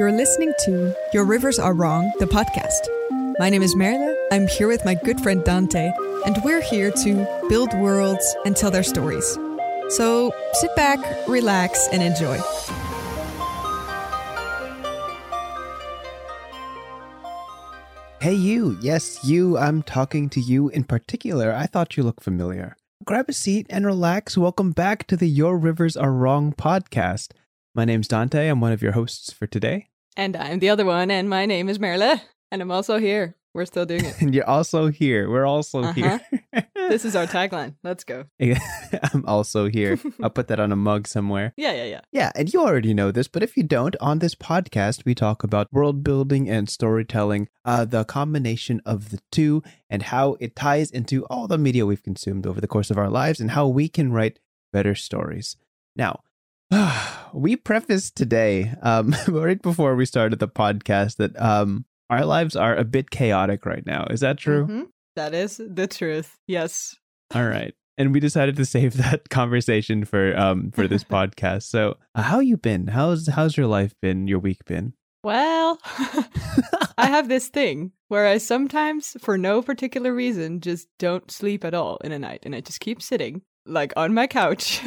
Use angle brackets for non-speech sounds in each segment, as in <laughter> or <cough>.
You're listening to Your Rivers Are Wrong, the podcast. My name is Merle. I'm here with my good friend Dante, and we're here to build worlds and tell their stories. So sit back, relax, and enjoy. Hey, you. Yes, you. I'm talking to you in particular. I thought you looked familiar. Grab a seat and relax. Welcome back to the Your Rivers Are Wrong podcast. My name's Dante. I'm one of your hosts for today. And I'm the other one, and my name is Merle, and I'm also here. We're still doing it. <laughs> And you're also here. We're also Uh-huh. here. this is our <laughs> tagline. Let's go. <laughs> I'm also here. I'll put that on a mug somewhere. Yeah, yeah, yeah. Yeah, and you already know this, but if you don't, on this podcast, we talk about world building and storytelling, uh, the combination of the two, and how it ties into all the media we've consumed over the course of our lives, and how we can write better stories. Now, <sighs> we prefaced today, um, <laughs> right before we started the podcast, that um, our lives are a bit chaotic right now. Is that true? Mhm. That is the truth. Yes. All right. And we decided to save <laughs> that conversation for um for this <laughs> podcast. So, uh, how you been? How's how's your life been? Your week been? Well, I have this thing where I sometimes, for no particular reason, just don't sleep at all in a night. And I just keep sitting, like on my couch.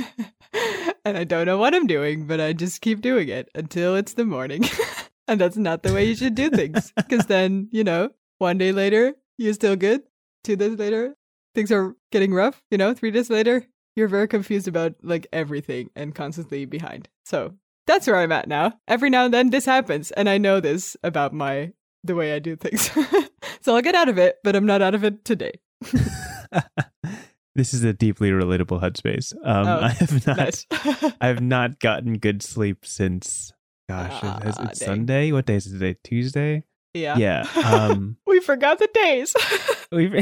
And I don't know what I'm doing, but I just keep doing it until it's the morning. <laughs> and that's not the way you should do things. Because then, you know, one day later, you're still good. Two days later, things are getting rough. You know, three days later, you're very confused about like everything and constantly behind. So that's where I'm at now. Every now and then this happens, and I know this about my the way I do things. <laughs> so I'll get out of it, but I'm not out of it today. <laughs> this is a deeply relatable headspace. Um, Oh, <laughs> I have not Nice. <laughs> I have not gotten good sleep since gosh, Ah, it's, it's dang. Sunday. What day is it today? Tuesday. yeah. Yeah. <laughs> Um, we forgot the days. we've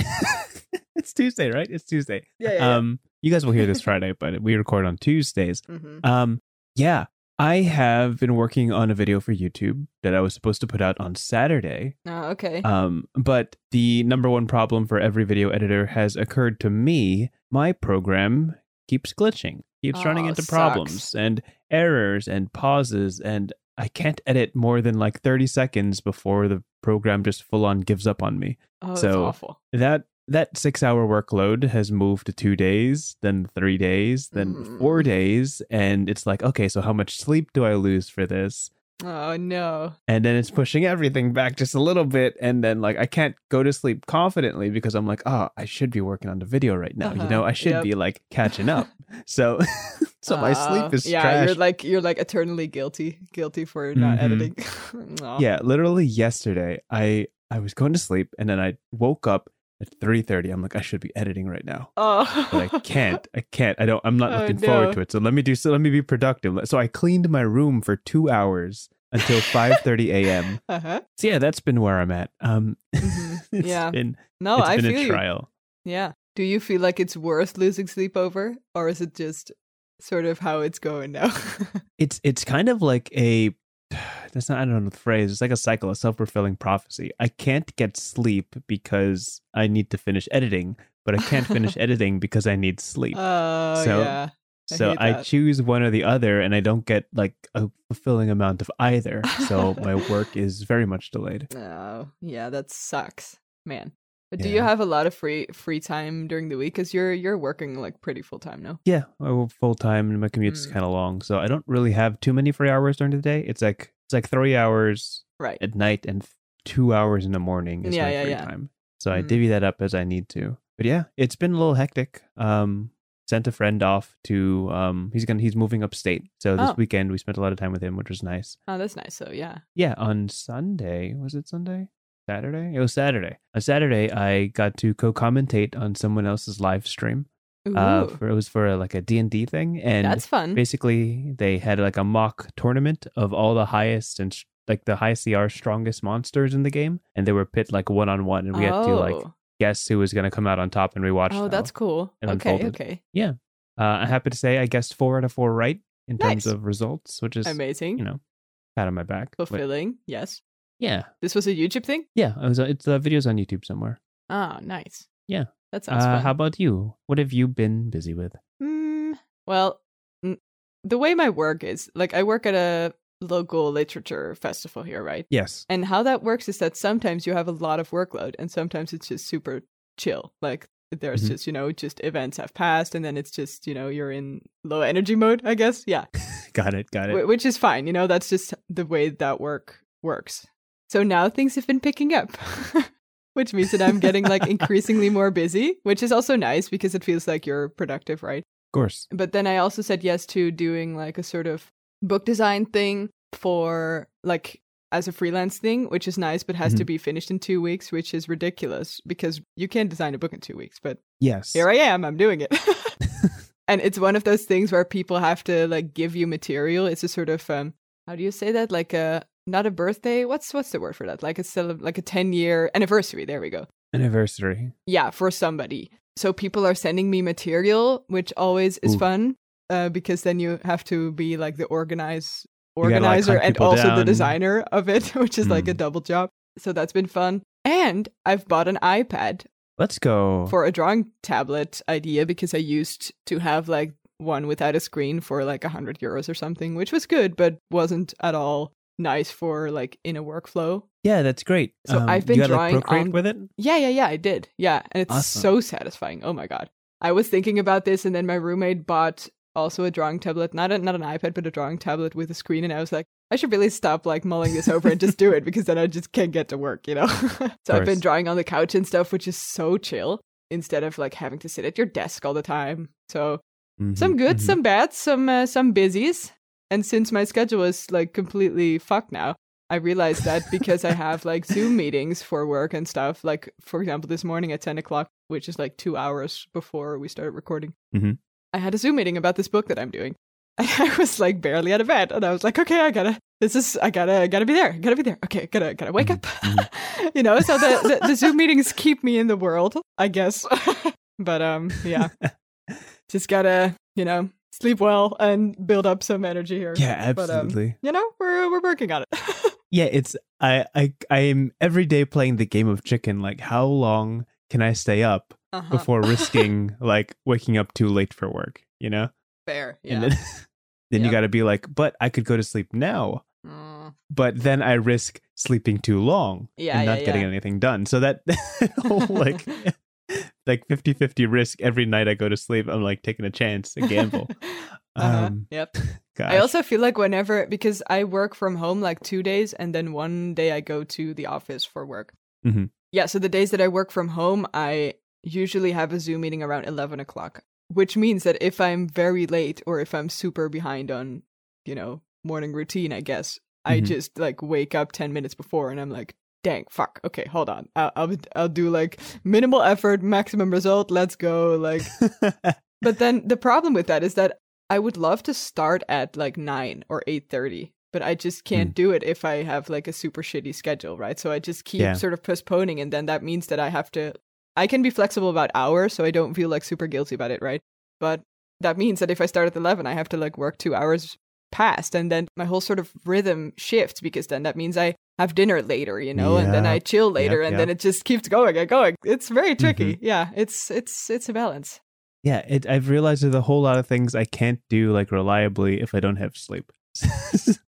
it's Tuesday, right? It's Tuesday. yeah, yeah. Um, you guys will hear this Friday, but we record on Tuesdays. hmm Um, yeah, I have been working on a video for YouTube that I was supposed to put out on Saturday. Oh, okay. Um, but the number one problem for every video editor has occurred to me. My program keeps glitching, keeps running Oh, into sucks. problems and errors and pauses, and I can't edit more than like 30 seconds before the program just full on gives up on me. oh, that's so- awful. That that six hour workload has moved to two days, then three days, then four Mm. days, and it's like, okay, so how much sleep do I lose for this? Oh no. And then it's pushing everything back just a little bit, and then like I can't go to sleep confidently because I'm like, oh, I should be working on the video right now. You Uh-huh, know, I should yep. be like catching up. <laughs> so, <laughs> so my Uh, sleep is yeah. trash. You're like you're like eternally guilty, guilty for not Mhm. editing. <laughs> Yeah, literally yesterday, I I was going to sleep, and then I woke up at three thirty. I'm like, I should be editing right now. <laughs> Oh. but I can't. I can't. I don't. I'm not <laughs> Oh, looking no. forward to it. So let me do. So let me be productive. So I cleaned my room for two hours until <laughs> 5:30 a.m. uh-huh. So yeah, that's been where I'm at. Um, Mhm. it's Yeah. been No, it's I been feel a you. trial. Yeah. Do you feel like it's worth losing sleep over, or is it just sort of how it's going now? It's it's kind of like a. <sighs> That's not. I don't know the phrase. It's like a cycle, a self fulfilling prophecy. I can't get sleep because I need to finish editing, but I can't finish <laughs> editing because I need sleep. Oh So, yeah. I so I that. choose one or the other, and I don't get like a fulfilling amount of either. So my work <laughs> is very much delayed. Oh yeah, that sucks, man. But do you have a lot of free free time during the week? Because you're you're working like pretty full time now. Yeah, I work full time, and my commute is Mm. kind of long, so I don't really have too many free hours during the day. It's like it's like three hours Right. at night and two hours in the morning is Yeah, my yeah, free yeah. time. So I Mm. divvy that up as I need to. But yeah, it's been a little hectic. Um, sent a friend off to um, he's gonna he's moving upstate, so this Oh. weekend we spent a lot of time with him, which was nice. Oh, that's nice. So yeah. Yeah, on Sunday was it Sunday? Saturday? It was Saturday. On Saturday, I got to co-commentate on someone else's live stream. Uh, for, it was for a, like a D and D thing, and that's fun. basically they had like a mock tournament of all the highest and sh- like the high CR strongest monsters in the game, and they were pit like one on one, and we had to like Oh. guess who was going to come out on top, and we watched. Oh, that's cool. Okay, unfolded. okay. Yeah. Uh, I'm happy to say I guessed four out of four right in terms of results, which is Amazing. you know pat on my back. But Fulfilling. Yes. Yeah, This was a YouTube thing? yeah, was, it's uh, videos on YouTube somewhere. Ah, nice. Yeah. That sounds Uh, fun. how about you? What have you been busy with? Mm, well, mm, the way my work is, like, I work at a local literature festival here, right? Yes. And how that works is that sometimes you have a lot of workload and sometimes it's just super chill. Like there's Mhm. just, you know, just events have passed and then it's just, you know, you're in low energy mode, I guess. Yeah. <laughs> got it. Got it. Wh- which is fine. You know, that's just the way that work works. So now things have been picking up, <laughs> which means that I'm getting like <laughs> increasingly more busy, which is also nice because it feels like you're productive, right? Of course. But then I also said yes to doing like a sort of book design thing for like as a freelance thing, which is nice, but has to Mhm. be finished in two weeks, which is ridiculous because you can't design a book in two weeks. But Yes. here I am, I'm doing it. <laughs> and it's one of those things where people have to like give you material. It's a sort of um how do you say that? Like a not a birthday. What's what's the word for that? Like a cele- like a 10 year anniversary. There we go. Anniversary. Yeah, for somebody. So people are sending me material, which always is Ooh. fun uh, because then you have to be like the organize gotta, like, organizer and also the designer of it, <laughs> which is like a Hmm. double job. So that's been fun. And I've bought an iPad Let's go. for a drawing tablet idea because I used to have like one without a screen for like a hundred euros or something, which was good, but wasn't at all nice for like in a workflow. yeah, that's great. So Um, I've been you drawing like, on- with it. Yeah, yeah, yeah, I did. Yeah, and it's Awesome. so satisfying. Oh my god. I was thinking about this and then my roommate bought also a drawing tablet, not a, not an iPad, but a drawing tablet with a screen and I was like, I should really stop like mulling this over and just do it because then I just can't get to work, you know. <laughs> so I've been drawing on the couch and stuff, which is so chill instead of like having to sit at your desk all the time. So some Mhm, good, mhm. some bad, some uh, some busies. And since my schedule is like completely fucked now, I realized that because I have like Zoom meetings for work and stuff. Like for example, this morning at ten o'clock, which is like two hours before we started recording, Mhm. I had a Zoom meeting about this book that I'm doing. <laughs> And I was like barely out of bed, and I was like, okay, I gotta. This is I gotta I gotta be there. I gotta be there. Okay, gotta gotta wake up. <laughs> you know, so the, the the Zoom meetings keep me in the world, I guess. <laughs> but um, yeah just gotta you know sleep well and build up some energy here Yeah, But, um, absolutely. you know we're we're working on it <laughs> Yeah, it's I I I am every day playing the game of chicken. Like, how long can I stay up uh-huh. before <laughs> risking like waking up too late for work? You know, fair yeah and then <laughs> then you got to be like, but I could go to sleep now. Mm, But then I risk sleeping too long Yeah, and yeah, not getting yeah. anything done. So that whole like like 50-50 risk every night I go to sleep. I'm like taking a chance, a gamble. <laughs> uh-huh. Um, yep <laughs> Gosh. i also feel like whenever because i work from home like two days and then one day i go to the office for work Mhm. yeah so the days that i work from home i usually have a zoom meeting around 11 o'clock which means that if i'm very late or if i'm super behind on you know morning routine i guess i Mhm. just like wake up 10 minutes before and i'm like dang fuck okay hold on I'll, I'll i'll do like minimal effort maximum result let's go like <laughs> but then the problem with that is that I would love to start at like 9 or 8:30, but I just can't Hmm. do it if I have like a super shitty schedule, right? So I just keep Yeah. sort of postponing and then that means that I have to I can be flexible about hours so I don't feel like super guilty about it, right? But that means that if I start at 11, I have to like work 2 hours past and then my whole sort of rhythm shifts because then that means I have dinner later, you know, and then I chill later Yep, and yep. then it just keeps going and going. It's very tricky. Mm-hmm. Yeah, it's it's it's a balance. yeah, it, I've realized there's a whole lot of things I can't do like reliably if I don't have sleep. <laughs>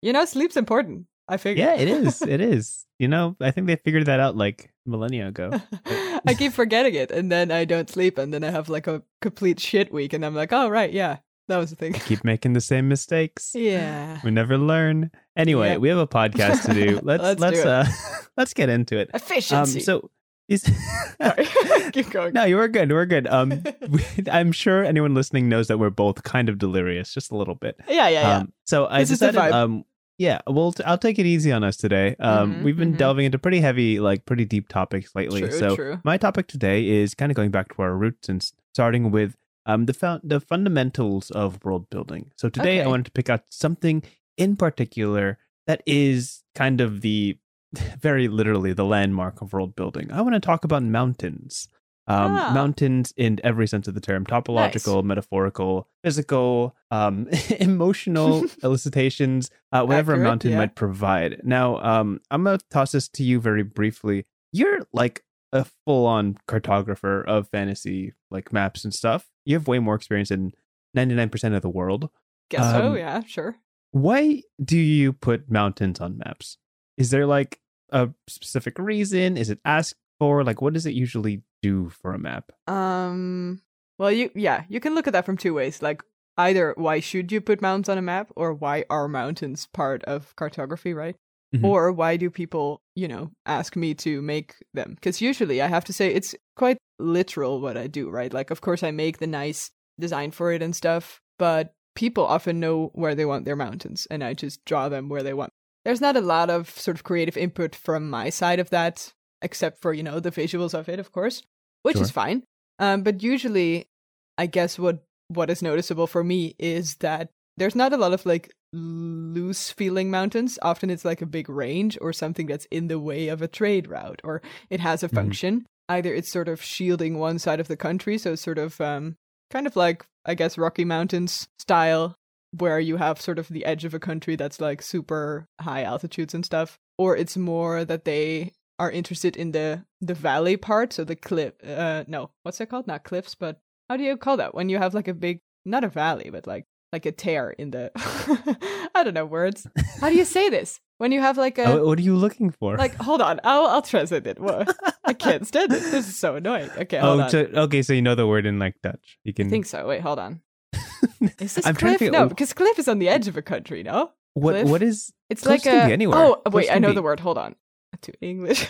You know, sleep's important. I figure. yeah, it is. <laughs> It is. You know, I think they figured that out like millennia ago. <laughs> I keep forgetting it, and then I don't sleep, and then I have like a complete shit week, and I'm like, oh right, yeah, that was the thing. Keep making the same mistakes. yeah, We never learn. Anyway, Yep. we have a podcast to do. Let's <laughs> Let's let's, do uh <laughs> let's get into it. Um efficiency. so is <laughs> Sorry. keep going. No, you were good. We're good. Um we, I'm sure anyone listening knows that we're both kind of delirious just a little bit. yeah, yeah, yeah. Um, so I This is decided, um, yeah, well, t- I'll take it easy on us today. Um, Mhm, we've been mhm. delving into pretty heavy, like pretty deep topics lately. true, so true. my topic today is kind of going back to our roots and starting with um the fun- the fundamentals of world building. So today I wanted to pick out something in particular that is kind of the <laughs> very literally the landmark of world building. I want to talk about mountains. Um, Ah. mountains in every sense of the term topological metaphorical physical um, <laughs> emotional <laughs> elicitations uh, whatever Accurate, a mountain yeah. might provide now um, i'm gonna toss this to you very briefly you're like a full-on cartographer of fantasy like maps and stuff you have way more experience than 99% of the world Guess so. um, Yeah, sure. Why do you put mountains on maps? Is there like a specific reason? Is it asked for? Like, what does it usually do for a map? Um. Well, you yeah, you can look at that from two ways. Like either why should you put mountains on a map, or why are mountains part of cartography, right? Mhm. Or why do people, you know, ask me to make them? Because usually I have to say it's quite literal what I do, right? Like, of course, I make the nice design for it and stuff, but people often know where they want their mountains, and I just draw them where they want. There's not a lot of sort of creative input from my side of that, except for, you know, the visuals of it, of course, which is fine. Um, but usually, I guess what what is noticeable for me is that there's not a lot of like loose feeling mountains. Often it's like a big range or something that's in the way of a trade route, or it has a Mhm. function. Either it's sort of shielding one side of the country, so sort of um, kind of like I guess Rocky Mountains style, where you have sort of the edge of a country that's like super high altitudes and stuff, or it's more that they are interested in the the valley part, so the cliff. Uh, no, what's that called? Not cliffs, but how do you call that when you have like a big, not a valley, but like like a tear in the. <laughs> I don't know words. How do you say this when you have like a Oh, what are you looking for? like? Hold on, I'll I'll translate it. What? I can't stand this. This is so annoying. Okay, hold oh, so, okay, so you know the word in like Dutch. You can. I think so. Wait, hold on. <laughs> Is this I'm cliff? figure- No, because cliff is on the edge of a country. No, what cliff? what is it's like a. anywhere. Oh wait, I know be- the word. Hold on. To English.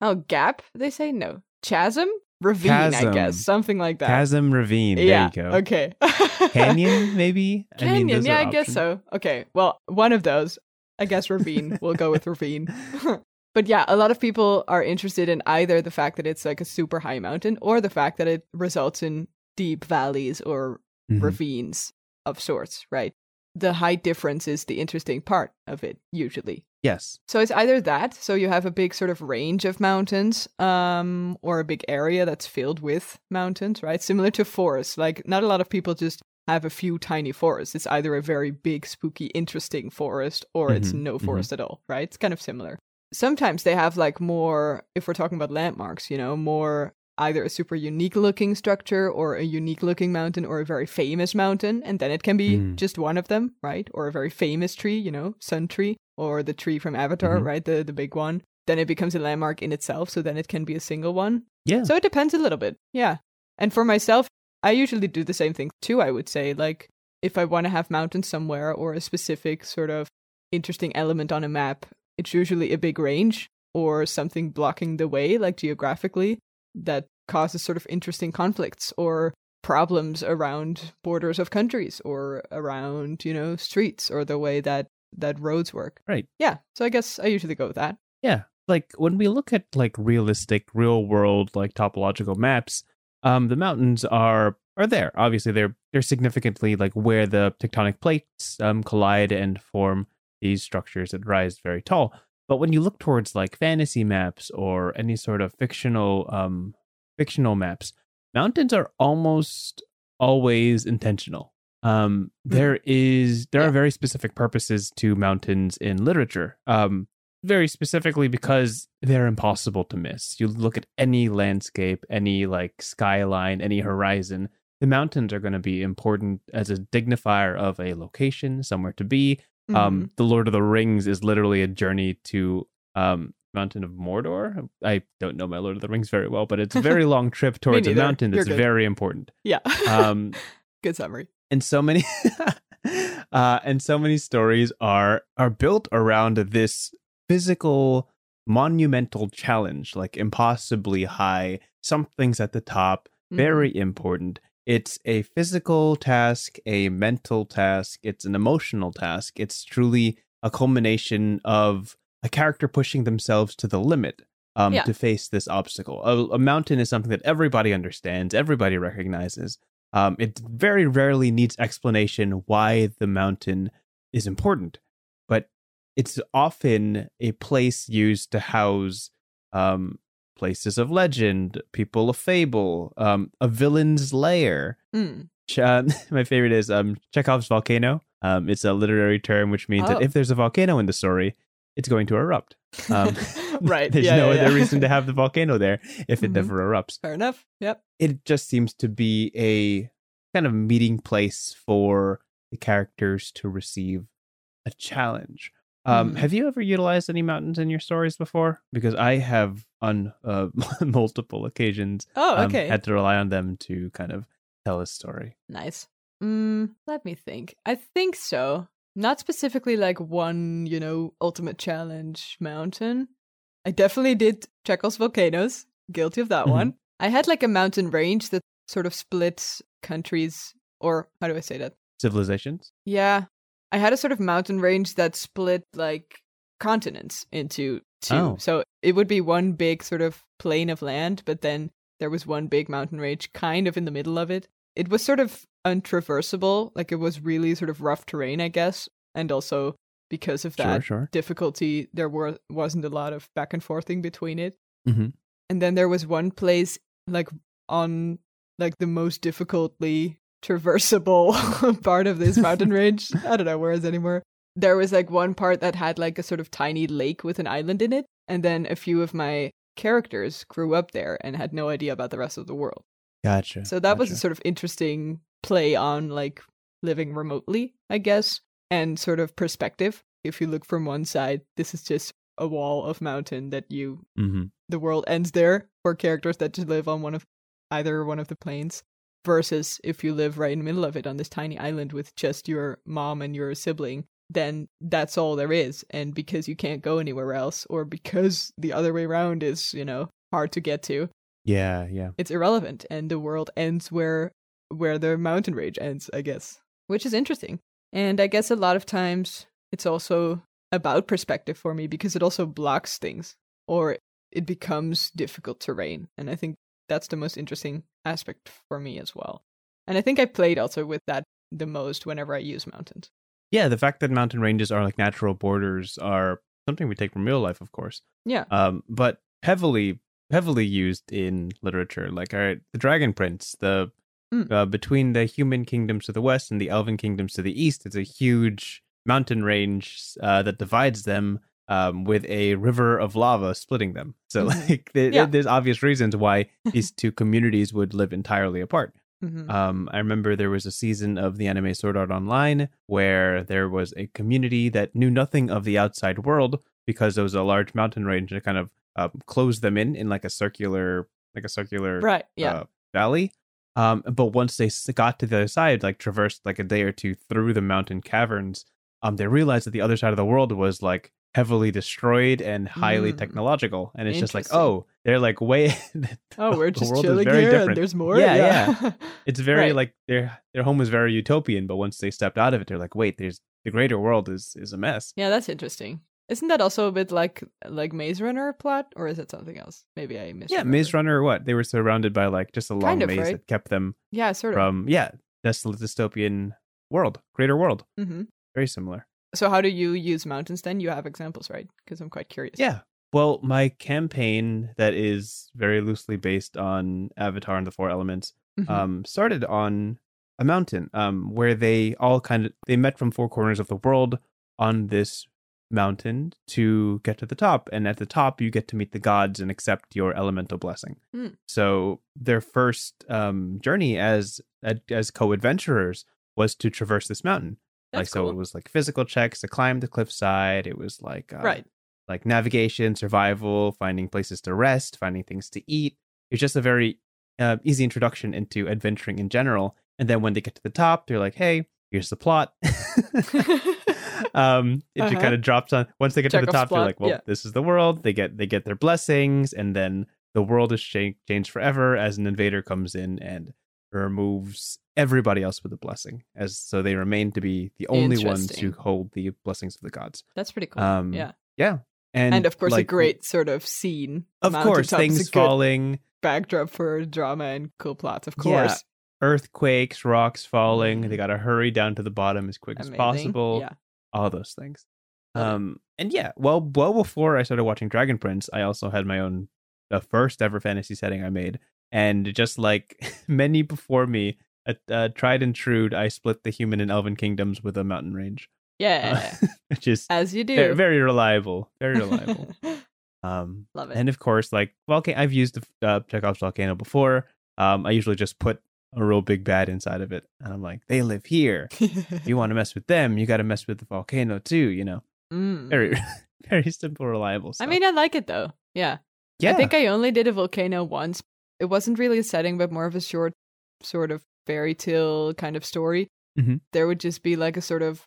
oh, gap. They say no. Chasm, ravine. I guess something like that. chasm ravine? yeah. There you go. Okay. <laughs> Canyon, maybe. I mean, Canyon. yeah, I guess so. Okay. Well, one of those. I guess ravine. we'll go with ravine. <laughs> but yeah, a lot of people are interested in either the fact that it's like a super high mountain or the fact that it results in deep valleys or Mhm. ravines of sorts, right? The height difference is the interesting part of it, usually. Yes. So it's either that, so you have a big sort of range of mountains, um, or a big area that's filled with mountains, right? Similar to forests. Like not a lot of people just have a few tiny forests. It's either a very big, spooky, interesting forest, or it's Mhm, no mhm. forest at all, right? It's kind of similar. Sometimes they have like more, if we're talking about landmarks, you know, more either a super unique looking structure or a unique looking mountain or a very famous mountain and then it can be Mm. just one of them right or a very famous tree you know sun tree or the tree from avatar Mhm. right the the big one then it becomes a landmark in itself so then it can be a single one Yeah. so it depends a little bit yeah and for myself i usually do the same thing too i would say like if i want to have mountains somewhere or a specific sort of interesting element on a map it's usually a big range or something blocking the way like geographically that causes sort of interesting conflicts or problems around borders of countries or around you know streets or the way that that roads work Right. yeah so i guess i usually go with that Yeah. Like when we look at like realistic, real world like topological maps, um, the mountains are are there. Obviously, they're they're significantly like where the tectonic plates um collide and form these structures that rise very tall. But when you look towards like fantasy maps or any sort of fictional um fictional maps, mountains are almost always intentional. Um, there is there Yeah. are very specific purposes to mountains in literature. Um, very specifically because they're impossible to miss. You look at any landscape, any like skyline, any horizon, the mountains are going to be important as a dignifier of a location, somewhere to be. Mm-hmm. Um, the Lord of the Rings is literally a journey to um, Mountain of Mordor. I don't know my Lord of the Rings very well, but it's a very <laughs> long trip towards a mountain that's very important. yeah Um, <laughs> good summary and so many <laughs> uh and so many stories are are built around this physical monumental challenge like impossibly high something's at the top Mhm. very important it's a physical task a mental task it's an emotional task it's truly a culmination of a character pushing themselves to the limit um, Yeah. to face this obstacle a, a mountain is something that everybody understands everybody recognizes um, it very rarely needs explanation why the mountain is important, but it's often a place used to house um, places of legend, people of fable, um, a villain's lair. Mm. Um, <laughs> my favorite is um, Chekhov's volcano. Um, it's a literary term which means Oh. that if there's a volcano in the story, it's going to erupt. Um, <laughs> right <laughs> There's yeah, no yeah, other yeah. reason to have the volcano there if it Mhm. never erupts fair enough yep it just seems to be a kind of meeting place for the characters to receive a challenge. Um, Mhm. Have you ever utilized any mountains in your stories before? Because I have on uh, <laughs> multiple occasions Oh, um, okay. had to rely on them to kind of tell a story. Nice. Mm, let me think. I think so. Not specifically like one, you know, ultimate challenge mountain. I definitely did Chekhov's volcanoes. Guilty of that Mhm. one. I had like a mountain range that sort of splits countries, or how do I say that? Civilizations. Yeah. I had a sort of mountain range that split like continents into two. Oh. So it would be one big sort of plain of land, but then there was one big mountain range kind of in the middle of it. It was sort of untraversable, like it was really sort of rough terrain, I guess. And also because of that sure. difficulty, there were wasn't a lot of back and forthing between it. Mhm. And then there was one place like on like the most difficultly traversable <laughs> part of this mountain <laughs> range. I don't know where is anymore. There was like one part that had like a sort of tiny lake with an island in it, and then a few of my characters grew up there and had no idea about the rest of the world. Gotcha. So that was a sort of interesting play on like living remotely, I guess, and sort of perspective. If you look from one side, this is just a wall of mountain that you Mhm. the world ends there for characters that just live on one of either one of the planes versus if you live right in the middle of it on this tiny island with just your mom and your sibling then that's all there is and because you can't go anywhere else or because <laughs> the other way around is you know hard to get to Yeah, yeah. it's irrelevant and the world ends where where the mountain range ends i guess. Which is interesting. And i guess a lot of times it's also about perspective for me because it also blocks things or it becomes difficult terrain. And i think that's the most interesting aspect for me as well. And i think i played also with that the most whenever i use mountains. Yeah, the fact that mountain ranges are like natural borders are something we take from real life, of course. yeah. Um, but heavily, heavily used in literature. Like, all right, the Dragon Prince, the Mm. uh, between the human kingdoms to the west and the elven kingdoms to the east, it's a huge mountain range uh, that divides them. Um, with a river of lava splitting them, so Mhm. <laughs> like th- Yeah. there's obvious reasons why <laughs> these two communities would live entirely apart. Mhm. Um, I remember there was a season of the anime Sword Art Online where there was a community that knew nothing of the outside world because there was a large mountain range that kind of um, closed them in in like a circular, like a circular right yeah uh, valley. Um, but once they got to the other side, like traversed like a day or two through the mountain caverns, um, they realized that the other side of the world was like heavily destroyed and highly Mm. technological, and it's just like, oh, they're like way. <laughs> oh we're just chilling here different. and there's more Yeah, yeah, <laughs> It's very Right. like their their home was very utopian, but once they stepped out of it, they're like, wait, there's the greater world is is a mess. Yeah, that's interesting. Isn't that also a bit like like Maze Runner plot, or is it something else? Maybe I missed. Yeah, Maze Runner or what? They were surrounded by like just a long Kind of, maze right? that kept them Yeah, sort of. from yeah, desolate dystopian world, greater world. hmm Very similar. So how do you use mountains then? You have examples, right? Because I'm quite curious. Yeah. Well, my campaign that is very loosely based on Avatar and the Four Elements Mhm. um, started on a mountain um, where they all kind of they met from four corners of the world on this mountain to get to the top and at the top you get to meet the gods and accept your elemental blessing Hmm. so their first um, journey as as co-adventurers was to traverse this mountain like That's so it was like physical checks to climb the cliffside it was like uh, right. like navigation, survival, finding places to rest, finding things to eat. It's just a very uh, easy introduction into adventuring in general. And then when they get to the top, they're like, "Hey, here's the plot." <laughs> <laughs> um, it just Uh-huh. kind of drops on. Once they get to the top, they're like, "Well, yeah. this is the world." They get they get their blessings, and then the world is cha- changed forever as an invader comes in and removes everybody else with a blessing. As so, they remain to be the only ones who hold the blessings of the gods. That's pretty cool. Um, yeah. Yeah, and And, of course, a great sort of scene. of course, things <laughs> falling, backdrop for drama and cool plots. Of Yeah. course. earthquakes, rocks falling. They got to hurry down to the bottom as quick as possible. Yeah. All those things. Um, and yeah, well, well before I started watching Dragon Prince, I also had my own, the first ever fantasy setting I made, and just like <laughs> many before me, uh, uh, tried and true, I split the human and elven kingdoms with a mountain range, Yeah. uh, <laughs> which is As you do. very, very reliable, very reliable. <laughs> um, Love it. and of course, like volcano, I've used the uh, Chekhov's volcano before. Um, I usually just put a real big bad inside of it. And I'm like, they live here. If you want to mess with them, you got to mess with the volcano too. You know, <laughs> Mm. very, <laughs> very simple, reliable. I mean, I like it though. Yeah. yeah, I think I only did a volcano once. It wasn't really a setting, but more of a short, sort of fairy tale kind of story. Mhm. There would just be like a sort of,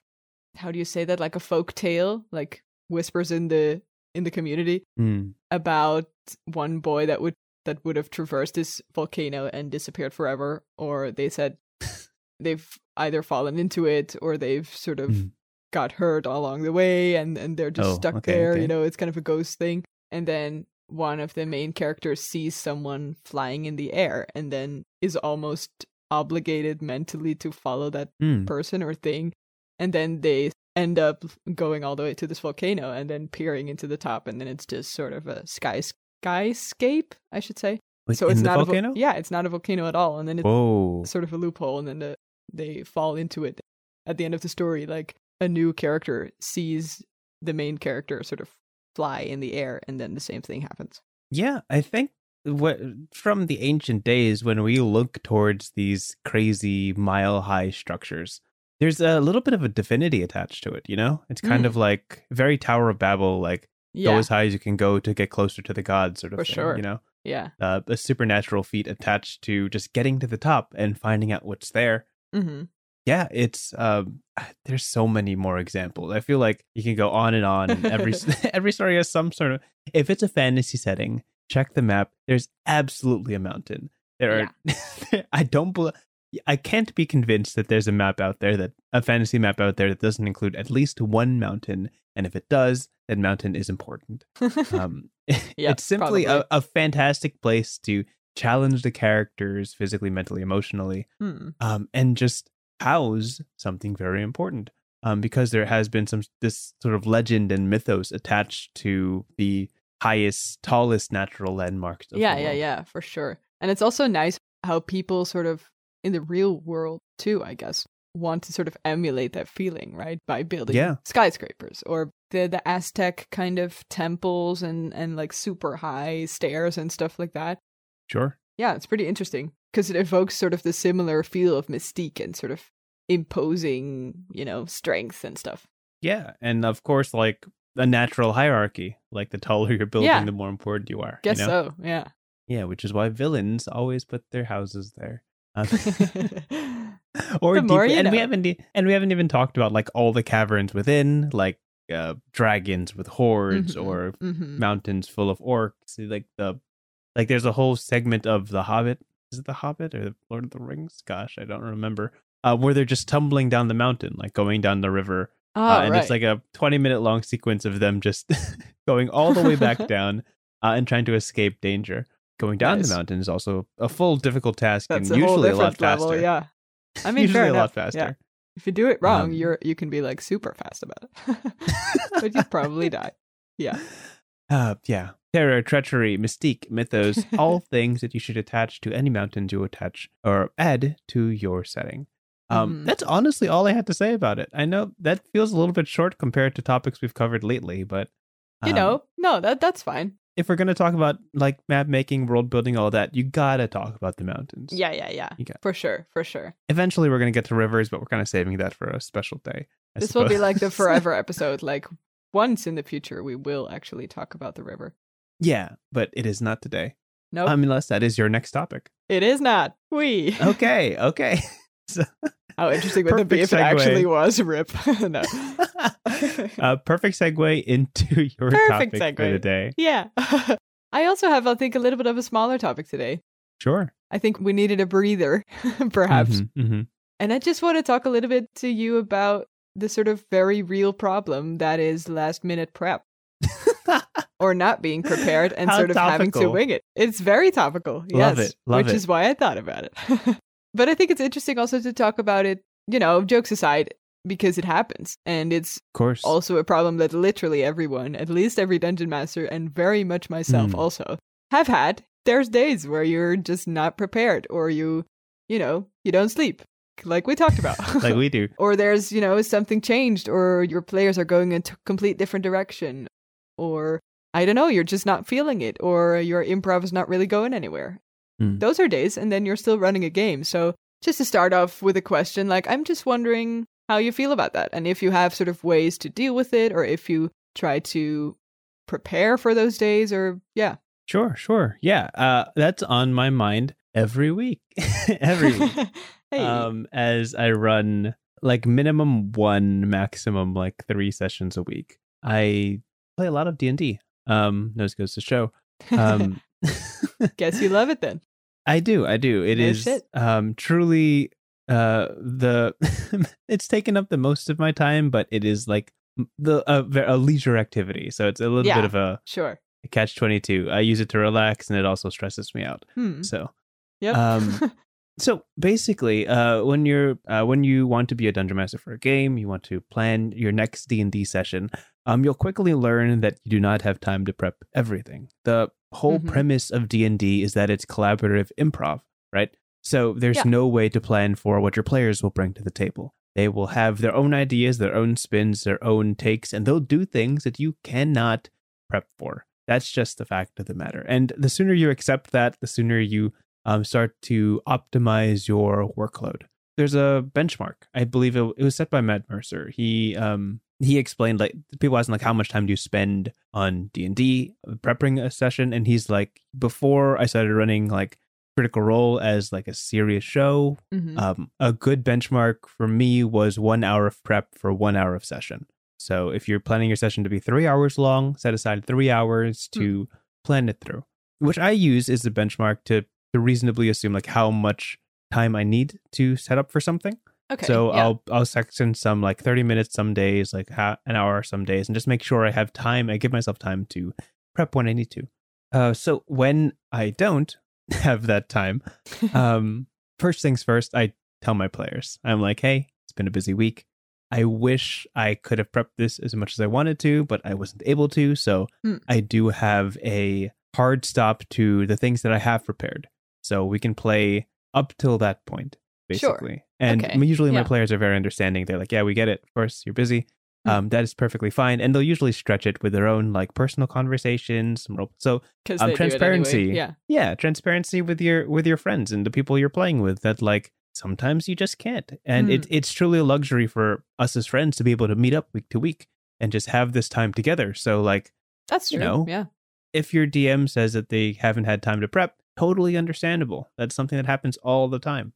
how do you say that? Like a folk tale, like whispers in the in the community Mm. about one boy that would that would have traversed this volcano and disappeared forever, or they said <laughs> they've either fallen into it or they've sort of Mhm. got hurt along the way and and they're just Oh, stuck okay, there. okay. You know, it's kind of a ghost thing. And then one of the main characters sees someone flying in the air and then is almost obligated mentally to follow that Mm. person or thing. And then they end up going all the way to this volcano and then peering into the top and then it's just sort of a sky skyscape, I should say. Wait, so it's not volcano. a vo- yeah, it's not a volcano at all. And then it's Whoa. sort of a loophole and then the, they fall into it at the end of the story like a new character sees the main character sort of fly in the air and then the same thing happens Yeah, I think what from the ancient days when we look towards these crazy mile high structures, there's a little bit of a divinity attached to it, you know? It's kind Mm. of like very Tower of Babel, like yeah go as high as you can go to get closer to the gods, sort of For thing, sure. you know? yeah Uh, a supernatural feat attached to just getting to the top and finding out what's there. hmm Yeah, it's um there's so many more examples. I feel like you can go on and on and every <laughs> <laughs> every story has some sort of if it's a fantasy setting, check the map. There's absolutely a mountain. There are <laughs> I don't bel I can't be convinced that there's a map out there that a fantasy map out there that doesn't include at least one mountain and if it does, that mountain is important. <laughs> Um <laughs> Yeah, it's simply a, a fantastic place to challenge the characters physically, mentally, emotionally Hmm. um, and just house something very important. Um, because there has been some this sort of legend and mythos attached to the highest, tallest natural landmarks. Of yeah yeah yeah for sure and it's also nice how people sort of in the real world too i guess want to sort of emulate that feeling right by building Yeah. skyscrapers or the the aztec kind of temples and and like super high stairs and stuff like that Sure. yeah it's pretty interesting because it evokes sort of the similar feel of mystique and sort of imposing you know strength and stuff Yeah, and of course, like a natural hierarchy. Like the taller you're building, Yeah. the more important you are. guess you know? so yeah Yeah, which is why villains always put their houses there. Um, <laughs> or The deep- and we haven't and we haven't even talked about like all the caverns within, like uh, dragons with hoards Mhm, or mhm. mountains full of orcs. Like the like there's a whole segment of the Hobbit. Is it the Hobbit or the Lord of the Rings? Gosh, I don't remember. Uh, where they're just tumbling down the mountain, like going down the river, oh, uh, and right. it's like a 20 minute long sequence of them just <laughs> going all the way back <laughs> down uh, and trying to escape danger. Going down Nice. the mountain is also a full difficult task that's and a usually a lot level faster. yeah <laughs> i mean usually a enough. lot faster. Yeah. If you do it wrong, Um, you're you can be like super fast about it, <laughs> but you probably <laughs> die. Yeah, Uh, yeah. Terror, treachery, mystique, mythos, all things that you should attach to any mountain you attach or add to your setting. Um, Mhm. That's honestly all I had to say about it. I know that feels a little bit short compared to topics we've covered lately, but you um, know, no, that that's fine. If we're going to talk about like map making, world building, all that, you gotta talk about the mountains. Yeah, yeah, yeah, You got- for sure, for sure. Eventually, we're going to get to rivers, but we're kind of saving that for a special day. I this will be like the forever <laughs> episode. Like once in the future, we will actually talk about the river. yeah, but it is not today, Nope, unless that is your next topic. it is not. We. Okay, <laughs> okay. So- How interesting would it be if Perfect it actually was rip? <laughs> <laughs> no. uh, perfect segue into <laughs> your Perfect topic for segue. the day. Yeah. I also have, I think, a little bit of a smaller topic today. Sure. I think we needed a breather, perhaps. Mhm, mhm. And I just want to talk a little bit to you about the sort of very real problem that is last minute prep or not being prepared and How sort of having to wing it. It's very topical. Love yes, it, love which it. is why I thought about it. But I think it's interesting also to talk about it, you know, jokes aside, because it happens. And it's Of course. also a problem that literally everyone, at least every dungeon master, and very much myself Mm. also, have had. There's days where you're just not prepared or you, you know, you don't sleep, like we talked about. <laughs> like we do. <laughs> or there's, you know, something changed or your players are going in a complete different direction or I don't know, you're just not feeling it or your improv is not really going anywhere. Mm. those are days, and then you're still running a game. So just to start off with a question, like I'm just wondering how you feel about that, and if you have sort of ways to deal with it, or if you try to prepare for those days, or yeah, Sure, sure. Yeah, uh, that's on my mind every week. <laughs> every week. <laughs> hey, Um, as I run like minimum one, maximum like three sessions a week. I play a lot of D and D. Um, nose goes to show. Um, <laughs> guess you love it then. I do, I do. It is um truly uh the <laughs> it's taken up the most of my time, but it is like the a, a leisure activity. So it's a little Yeah. bit of a Sure. catch twenty two. I use it to relax, and it also stresses me out. Hmm. So Yep. Um, <laughs> so basically, uh, when you're uh, when you want to be a dungeon master for a game, you want to plan your next D and D session. Um, you'll quickly learn that you do not have time to prep everything. The whole Mhm. premise of D and D is that it's collaborative improv, right? So there's Yeah. no way to plan for what your players will bring to the table. They will have their own ideas, their own spins, their own takes, and they'll do things that you cannot prep for. That's just the fact of the matter. And the sooner you accept that, the sooner you um, start to optimize your workload. There's a benchmark. I believe it, it was set by Matt Mercer. He um, he explained like people asking like how much time do you spend on D and D prepping a session, and he's like before I started running like Critical Role as like a serious show, Mhm. um, a good benchmark for me was one hour of prep for one hour of session. So if you're planning your session to be three hours long, set aside three hours to plan it through, which I use as a benchmark to, to reasonably assume like how much time I need to set up for something. Okay. so yeah. I'll I'll section some like 30 minutes some days, like ha- an hour some days, and just make sure I have time. I give myself time to prep when I need to. Uh, so when I don't <laughs> have that time, <laughs> um, first things first, I tell my players, I'm like, hey, it's been a busy week. I wish I could have prepped this as much as I wanted to, but I wasn't able to. So Hmm. I do have a hard stop to the things that I have prepared. So we can play up till that point, Sure. basically. And Okay. usually my players are very understanding. They're like, yeah, we get it. Of course, you're busy. Hmm. Um, that is perfectly fine. And they'll usually stretch it with their own like personal conversations. So um, it anyway. transparency. Yeah. yeah transparency with your with your friends and the people you're playing with that like sometimes you just can't and it, it's truly a luxury for us as friends to be able to meet up week to week and just have this time together so like That's You true. know, yeah. if your dm says that they haven't had time to prep totally understandable that's something that happens all the time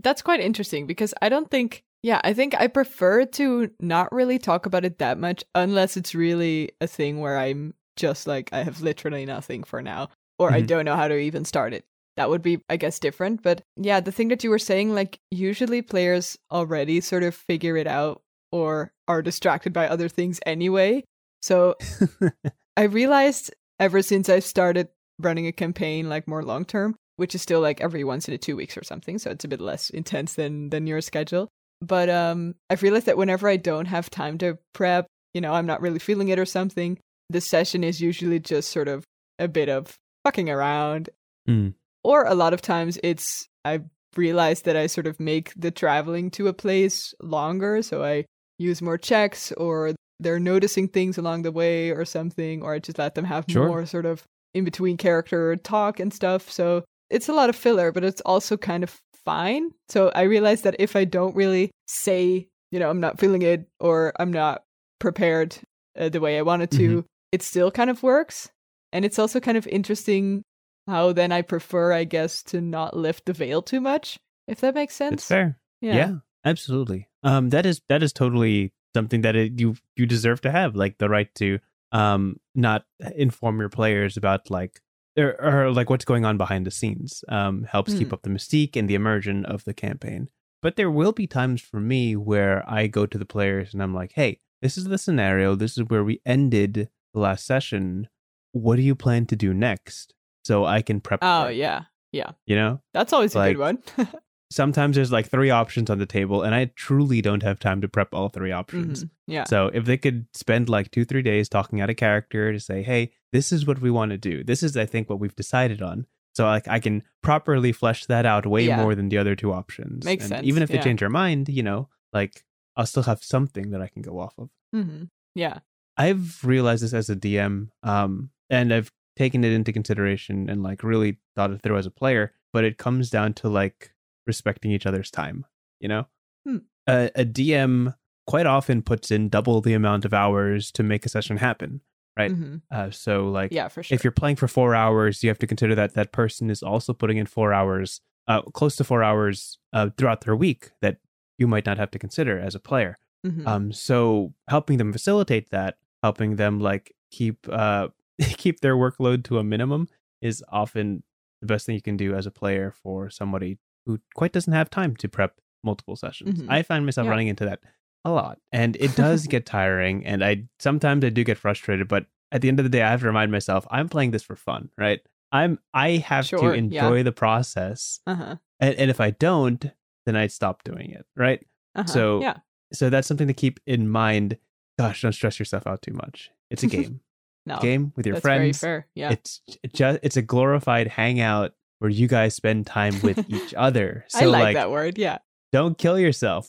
That's quite interesting because I don't think, yeah, I think I prefer to not really talk about it that much unless it's really a thing where I'm just like, I have literally nothing for now, or I Mhm. don't know how to even start it. That would be, I guess, different. But yeah, the thing that you were saying, like, usually players already sort of figure it out or are distracted by other things anyway. So <laughs> I realized ever since I've started running a campaign like more long term, which is still like every once in a two weeks or something, so it's a bit less intense than than your schedule. But um I've realized that whenever I don't have time to prep, you know, I'm not really feeling it or something, the session is usually just sort of a bit of fucking around. Mm. Or a lot of times it's I've realized that I sort of make the traveling to a place longer, so I use more checks or they're noticing things along the way or something, or I just let them have Sure. more sort of in between character talk and stuff. So it's a lot of filler, but it's also kind of fine. So I realized that if I don't really say, you know, I'm not feeling it or I'm not prepared uh, the way I wanted to, it still kind of works. And it's also kind of interesting how then I prefer, I guess, to not lift the veil too much, if that makes sense. it's fair yeah. absolutely um that is that is totally something that it, you you deserve to have like the right to um not inform your players about like or, or like what's going on behind the scenes um helps keep Hmm. up the mystique and the immersion of the campaign but there will be times for me where i go to the players and i'm like hey this is the scenario this is where we ended the last session what do you plan to do next so i can prep Oh, yeah. Yeah. you know That's always a good one. <laughs> sometimes there's like three options on the table and i truly don't have time to prep all three options Mhm. Yeah. so if they could spend like two three days talking out a character to say hey this is what we want to do this is i think what we've decided on so like i can properly flesh that out way Yeah. more than the other two options Makes And sense, even if they yeah. change their mind you know like i'll still have something that i can go off of hmm Yeah. I've realized this as a DM, um, and I've taken it into consideration and like really thought it through as a player. But it comes down to like respecting each other's time. You know, Hmm. a, a DM quite often puts in double the amount of hours to make a session happen. Right. Mhm. Uh, so like Yeah, for sure. if you're playing for four hours, you have to consider that that person is also putting in four hours, uh, close to four hours uh, throughout their week that you might not have to consider as a player. Mhm. Um, so helping them facilitate that, helping them like keep uh <laughs> keep their workload to a minimum is often the best thing you can do as a player for somebody who quite doesn't have time to prep multiple sessions. Mhm. I find myself Yeah. running into that a lot, and it <laughs> does get tiring. And I sometimes I do get frustrated, but at the end of the day, I have to remind myself I'm playing this for fun, right? I'm I have Sure, to yeah. enjoy the process, uh-huh. and, and if I don't, then I stop doing it, right? Uh-huh. So- yeah. so that's something to keep in mind. Gosh, don't stress yourself out too much. It's a <laughs> game. No. game with your friends. fair. Yeah. It's just it's a glorified hangout where you guys spend time with <laughs> each other. So I like, like, that word. Yeah. don't kill yourself.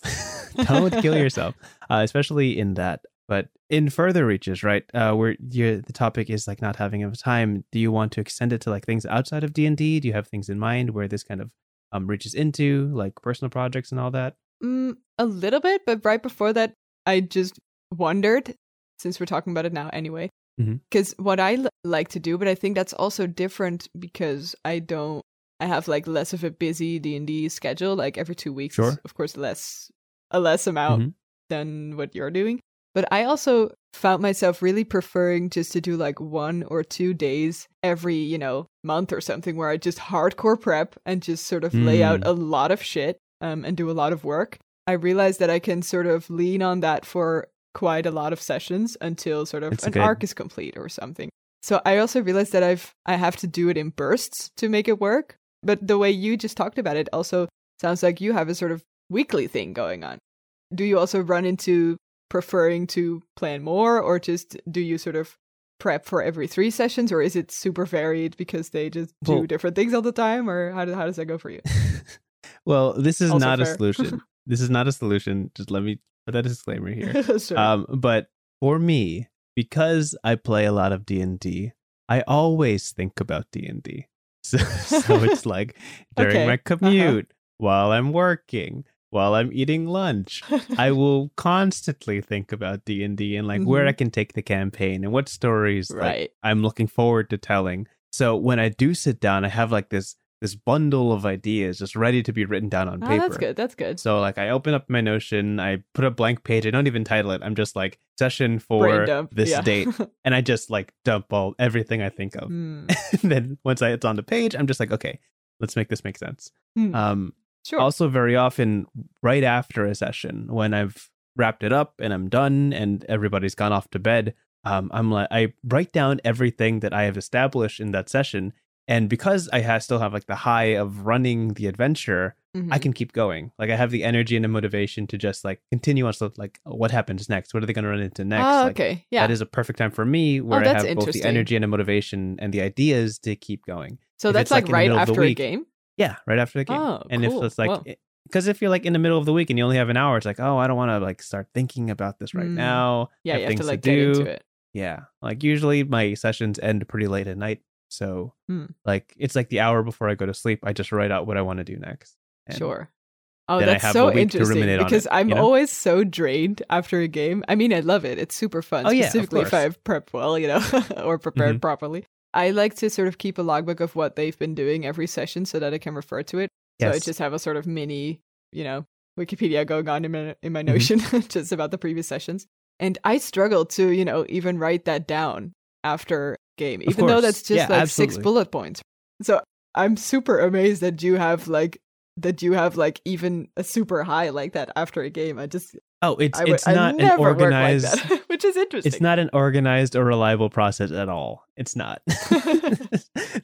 <laughs> don't kill yourself, uh, especially in that. But in further reaches, right? Uh, where the topic is like not having enough time. Do you want to extend it to like things outside of D and D? Do you have things in mind where this kind of um reaches into like personal projects and all that? Mm, a little bit, but right before that, I just wondered, since we're talking about it now anyway, Because what I l- like to do, but I think that's also different because I don't, I have like less of a busy D and D schedule, like every two weeks. Sure. Of course, less a less amount Mhm. than what you're doing. But I also found myself really preferring just to do like one or two days every, you know, month or something where I just hardcore prep and just sort of lay out Mm. a lot of shit um, and do a lot of work. I realized that I can sort of lean on that for quite a lot of sessions until sort of That's an arc is complete or something. So I also realized that I've I have to do it in bursts to make it work. But the way you just talked about it also sounds like you have a sort of weekly thing going on. Do you also run into preferring to plan more or just do you sort of prep for every three sessions or is it super varied because they just do Well- different things all the time or how, do, how does that go for you? <laughs> well, this is Also not a solution. <laughs> this is not a solution. Just let me put that disclaimer here. <laughs> sure. Um, but for me, because I play a lot of D and D, I always think about D and D. <laughs> So, so it's <laughs> like during Okay, my uh-huh. commute, while I'm working, while I'm eating lunch, I will constantly think about D and D and like where I can take the campaign and what stories like, Mm-hmm. I'm looking forward to telling. So when I do sit down, I have like this this bundle of ideas just ready to be written down on Oh, paper. that's good. That's good. So like I open up my Notion, I put a blank page. I don't even title it. I'm just like session for this yeah. date, <laughs> and I just like dump all everything I think of. Hmm. <laughs> and then once I, it's on the page, I'm just like, okay, let's make this make sense. Hmm. Um, Sure. also, very often, right after a session, when I've wrapped it up and I'm done and everybody's gone off to bed, um, I'm like, I write down everything that I have established in that session. And because I ha- still have like the high of running the adventure, Mhm. I can keep going. Like I have the energy and the motivation to just like continue on. So like, what happens next? What are they going to run into next? Oh, Like, okay. Yeah. That is a perfect time for me where I have both the energy and the motivation and the ideas to keep going. so if that's like, like, right middle of the after a game. Yeah, right after the game. Oh, and cool. if it's like, because if you're like in the middle of the week and you only have an hour, it's like, oh, I don't want to like start thinking about this right Mm. now. Yeah, you have to things like to get do. into it. Yeah, like usually my sessions end pretty late at night, so Mm. like it's like the hour before I go to sleep. I just write out what I want to do next. Sure. Oh, that's so a week to interesting because it, I'm you know? always so drained after a game. I mean, I love it. It's super fun, Oh, yeah, specifically if. I've prepped well, you know, <laughs> or prepared Mhm. properly. I like to sort of keep a logbook of what they've been doing every session so that I can refer to it. So I just have a sort of mini, you know, Wikipedia going on in my, in my Mhm. Notion <laughs> just about the previous sessions. And I struggle to, you know, even write that down after game, even though that's just Yeah, like six bullet points. So I'm super amazed that you have like that you have like even a super high like that after a game. I just oh, it's I it's I not an work like organized. that, <laughs> which is interesting. It's not an organized or reliable process at all. It's not. <laughs> <laughs>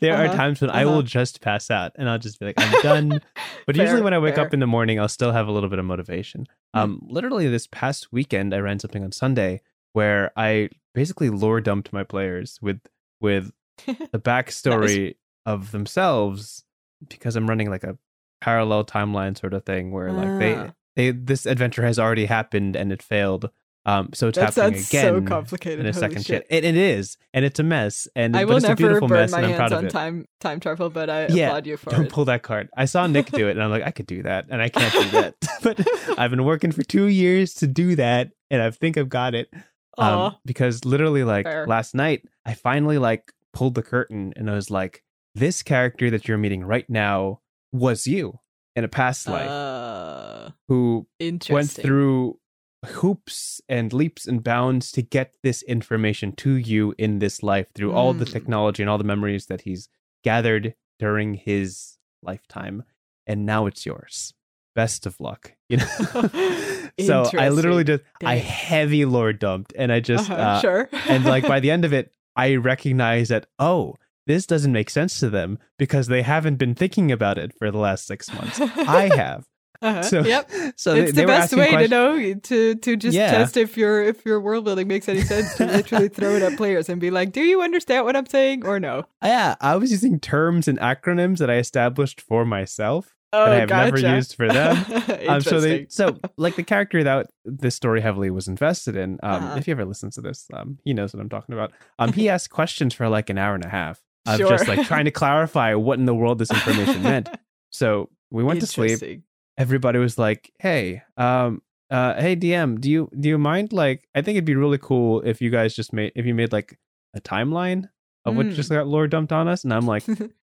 there are Uh-huh, times when I uh-huh. will just pass out and I'll just be like, I'm done. But usually when I wake fair. up in the morning, I'll still have a little bit of motivation. Hmm. Um, literally this past weekend, I ran something on Sunday where I basically lore dumped my players with with <laughs> the backstory of themselves because I'm running like a parallel timeline sort of thing where like Ah. they they this adventure has already happened and it failed Um, so it's That happening again so complicated. in a second shit. It, it is, and it's a mess. And I will it's a never beautiful burn mess, my and I'm hands on time time travel, but I Yeah, applaud you for Don't it. pull that card. I saw Nick do it, and I'm like, I could do that, and I can't do that. <laughs> but <laughs> I've been working for two years to do that, and I think I've got it. Um, because literally, like Fair. last night, I finally like pulled the curtain, and I was like, this character that you're meeting right now was you in a past life, Uh, who went through hoops and leaps and bounds to get this information to you in this life through all the Mm. technology and all the memories that he's gathered during his lifetime and now it's yours. Best of luck. <laughs> You know <laughs> <laughs> so i literally just i heavy lore dumped and i just Uh-huh, uh, sure. and like by the end of it <laughs> i recognize that oh this doesn't make sense to them because they haven't been thinking about it for the last six months i <laughs> have Uh-huh, so yep. <laughs> so it's they, they the were best way to know to to just Yeah. test if your if your world building makes any sense to literally throw it at players and be like, "Do you understand what I'm saying or no?" Yeah, I was using terms and acronyms that I established for myself Oh, that I have gotcha. never used for them. <laughs> Um, so they, so <laughs> like the character that this story heavily was invested in. Um, Uh-huh. If you ever listen to this, um, he knows what I'm talking about. Um, he asked questions for like an hour and a half of Sure. just like trying to clarify what in the world this information meant. <laughs> So we went to sleep. Everybody was like, "Hey, um, uh, hey DM, do you do you mind? Like, I think it'd be really cool if you guys just made if you made like a timeline of what Mm. just got lore dumped on us." And I'm like.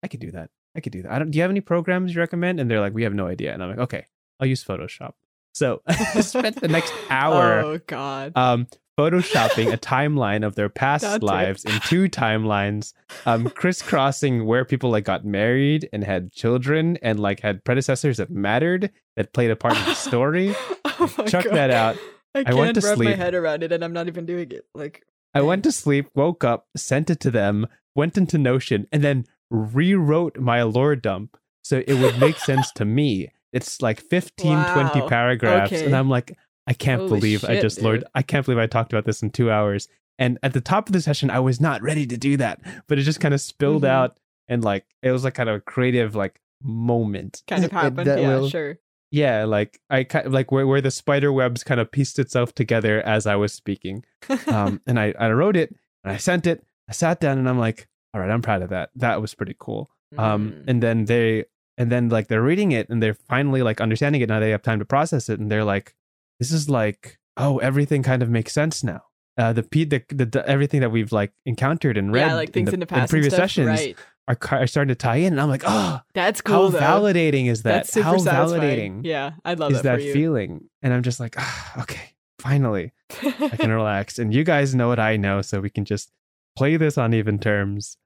I could do that. I could do that. I don't. Do you have any programs you recommend? And they're like, we have no idea. And I'm like, okay, I'll use Photoshop. So <laughs> I spent the next <laughs> hour Oh God. um, photoshopping a <laughs> timeline of their past Dante. lives in two timelines, um, crisscrossing where people like got married and had children and like had predecessors that mattered that played a part in the story. oh my Check God. that out. I I can't went to wrap my head around it, and I'm not even doing it. Like, I went to sleep, woke up, sent it to them, went into Notion, and then rewrote my lore dump so it would make <laughs> sense to me. It's like 15, 20 paragraphs. Okay. And I'm like, I can't Holy believe I just dude. I can't believe I talked about this in two hours. And at the top of the session, I was not ready to do that, but it just kind of spilled Mhm. out. And like, it was like kind of a creative like moment. kind of <laughs> happened. yeah, will- sure. Yeah, like I kind of, like where, where the spider webs kind of pieced itself together as I was speaking <laughs> um, and I, I wrote it and I sent it. I sat down and I'm like, all right, I'm proud of that. That was pretty cool. Um, Mm. and then they, and then like they're reading it and they're finally like understanding it. Now they have time to process it and they're like, this is like, oh, everything kind of makes sense now. Uh, the, the, the, the everything that we've like encountered and read yeah, like things in the, past and previous stuff, sessions right? are, are starting to tie in. And I'm like, oh, That's cool. how though. validating is that? How satisfying. validating Yeah, I love is that, that feeling? And I'm just like, ah, okay, finally. I can <laughs> relax. And you guys know what I know, so we can just play this on even terms.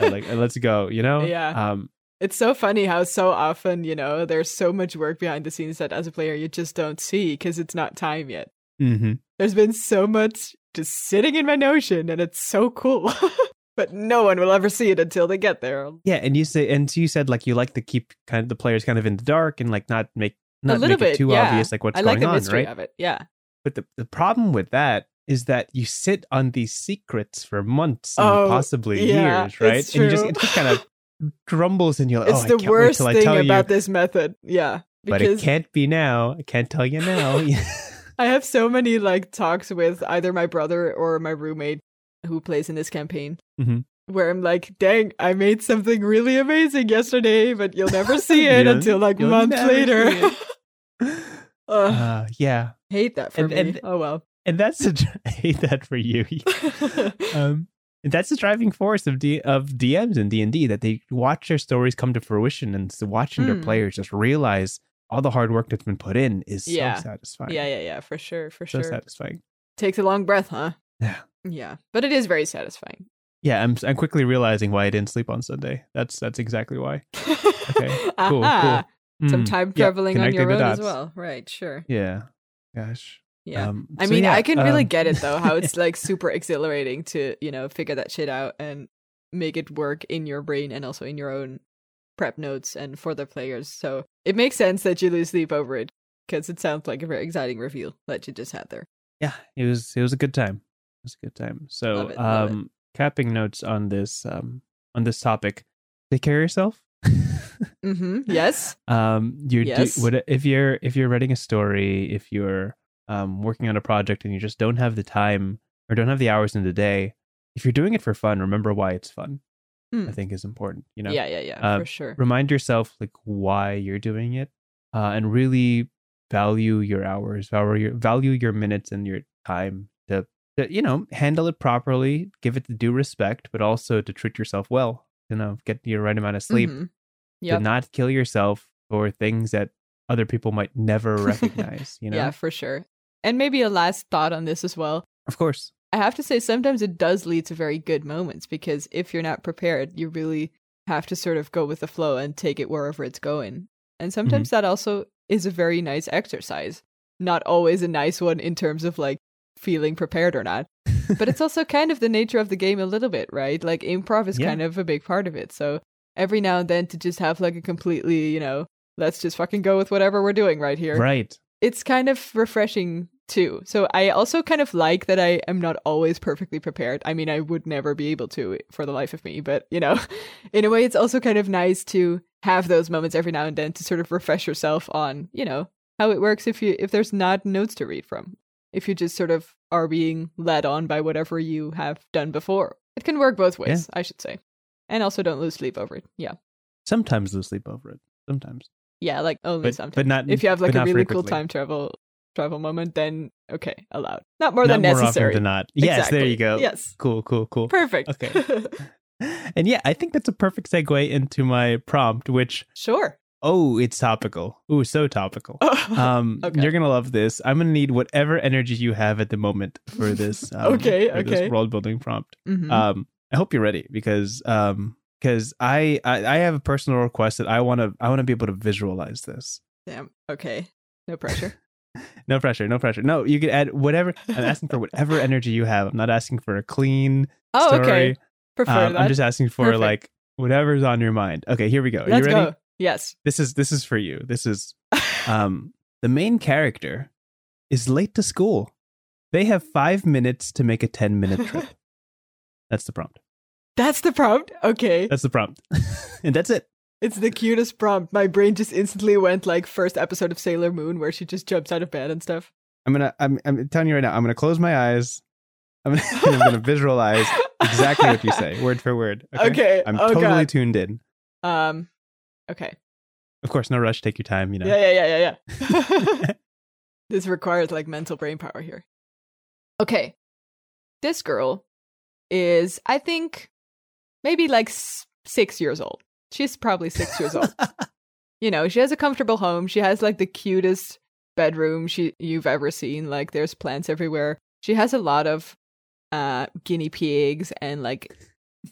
And like, and let's go. You know? <laughs> Yeah. Um. It's so funny how so often, you know, there's so much work behind the scenes that as a player you just don't see because it's not time yet. hmm There's been so much just sitting in my notion and it's so cool. <laughs> but no one will ever see it until they get there. Yeah. And you say, and so you said like you like to keep kind of the players kind of in the dark and like not make not a little make it too yeah. obvious like what's I going like the on, mystery right? of it. Yeah. But the the problem with that is that you sit on these secrets for months and Oh, possibly yeah, years, right? And you just it just kind of crumbles <laughs> and you're like, it's oh, the worst wait till I thing about you. this method. Yeah. But it can't be now. I can't tell you now. <laughs> <laughs> I have so many like talks with either my brother or my roommate who plays in this campaign. Mhm. Where I'm like, dang, I made something really amazing yesterday, but you'll never see it until like months later. uh, yeah. hate that for and- me. and- oh well. And that's the <laughs> I hate that for you. <laughs> um, and that's the driving force of D, of DMs and D and D that they watch their stories come to fruition, and so watching their Mm. players just realize all the hard work that's been put in is Yeah. so satisfying. yeah, yeah, yeah, for sure, for so sure. satisfying. Takes a long breath, huh? Yeah. Yeah, but it is very satisfying. Yeah, I'm I'm quickly realizing why I didn't sleep on Sunday. That's that's exactly why. okay, <laughs> cool, Some Mm, time yeah, traveling on your own as well, right? Sure. Yeah. Gosh. Yeah. Um, I so mean, yeah, I can really um, get it though, how it's <laughs> like super exhilarating to, you know, figure that shit out and make it work in your brain and also in your own prep notes and for the players. So it makes sense that you lose sleep over it because it sounds like a very exciting reveal that you just had there. yeah, it was it was a good time. It was a good time. So, it, um, capping notes on this um on this topic. Take care of yourself. <laughs> Mm-hmm. Yes. um, you Yes. do what if you're if you're writing a story, if you're um, working on a project and you just don't have the time or don't have the hours in the day, if you're doing it for fun, remember why it's fun. Hmm. I think is important. You know, Yeah, yeah, yeah, Uh, for sure. remind yourself like why you're doing it, uh, and really value your hours, value your value your minutes and your time to, to you know handle it properly, give it the due respect, but also to treat yourself well. You know, get your right amount of sleep, Mhm. to not kill yourself for things that other people might never <laughs> recognize. You know, Yeah, for sure. And maybe a last thought on this as well. of course. I have to say, sometimes it does lead to very good moments because if you're not prepared, you really have to sort of go with the flow and take it wherever it's going. And sometimes mm-hmm. that also is a very nice exercise. Not always a nice one in terms of like feeling prepared or not, but it's <laughs> also kind of the nature of the game a little bit, right? Like improv is Yeah. kind of a big part of it. So every now and then to just have like a completely, you know, let's just fucking go with whatever we're doing right here right. It's kind of refreshing too. So I also kind of like that I am not always perfectly prepared. I mean, I would never be able to for the life of me, but you know, <laughs> in a way, it's also kind of nice to have those moments every now and then to sort of refresh yourself on, you know, how it works if you if there's not notes to read from. If you just sort of are being led on by whatever you have done before. It can work both ways, I should say. And also don't lose sleep over it. Yeah. Sometimes lose sleep over it. Sometimes, Yeah, like only but sometimes. but not if you have like a really cool time travel travel moment, then okay, allowed. Not more Not than more necessary. than not. Yes, there you go. Yes. Cool, cool, cool. Perfect. Okay. <laughs> <laughs> and yeah, I think that's a perfect segue into my prompt, which sure. oh, it's topical. Ooh, so topical. <laughs> Um, Okay. you're gonna love this. I'm gonna need whatever energy you have at the moment for this. Um, Okay, for this okay. world building prompt. Mhm. Um, I hope you're ready because um, because I, I I have a personal request that I want to I want to be able to visualize this. Damn. Okay. No pressure. <laughs> No pressure, no pressure. No, you can add whatever. I'm asking for <laughs> whatever energy you have. I'm not asking for a clean Oh, story. okay. Prefer Um, that. I'm just asking for Perfect. like whatever's on your mind. Okay, here we go. Are Let's you ready? go. Yes. This is this is for you. This is <laughs> um the main character is late to school. They have five minutes to make a ten minute trip. That's the prompt. That's the prompt. Okay. That's the prompt, <laughs> and that's it. It's the cutest prompt. My brain just instantly went like first episode of Sailor Moon where she just jumps out of bed and stuff. I'm gonna. I'm. I'm telling you right now. I'm gonna close my eyes. I'm gonna, <laughs> I'm gonna visualize exactly what you say, <laughs> word for word. Okay. I'm oh, totally God. tuned in. Um. Okay. Of course, no rush. Take your time. You know. Yeah, yeah, yeah, yeah, yeah. this requires like mental brain power here. Okay. This girl is, I think, maybe like s- six years old. She's probably six years old. <laughs> You know, she has a comfortable home. She has like the cutest bedroom she you've ever seen. Like there's plants everywhere. She has a lot of uh guinea pigs and like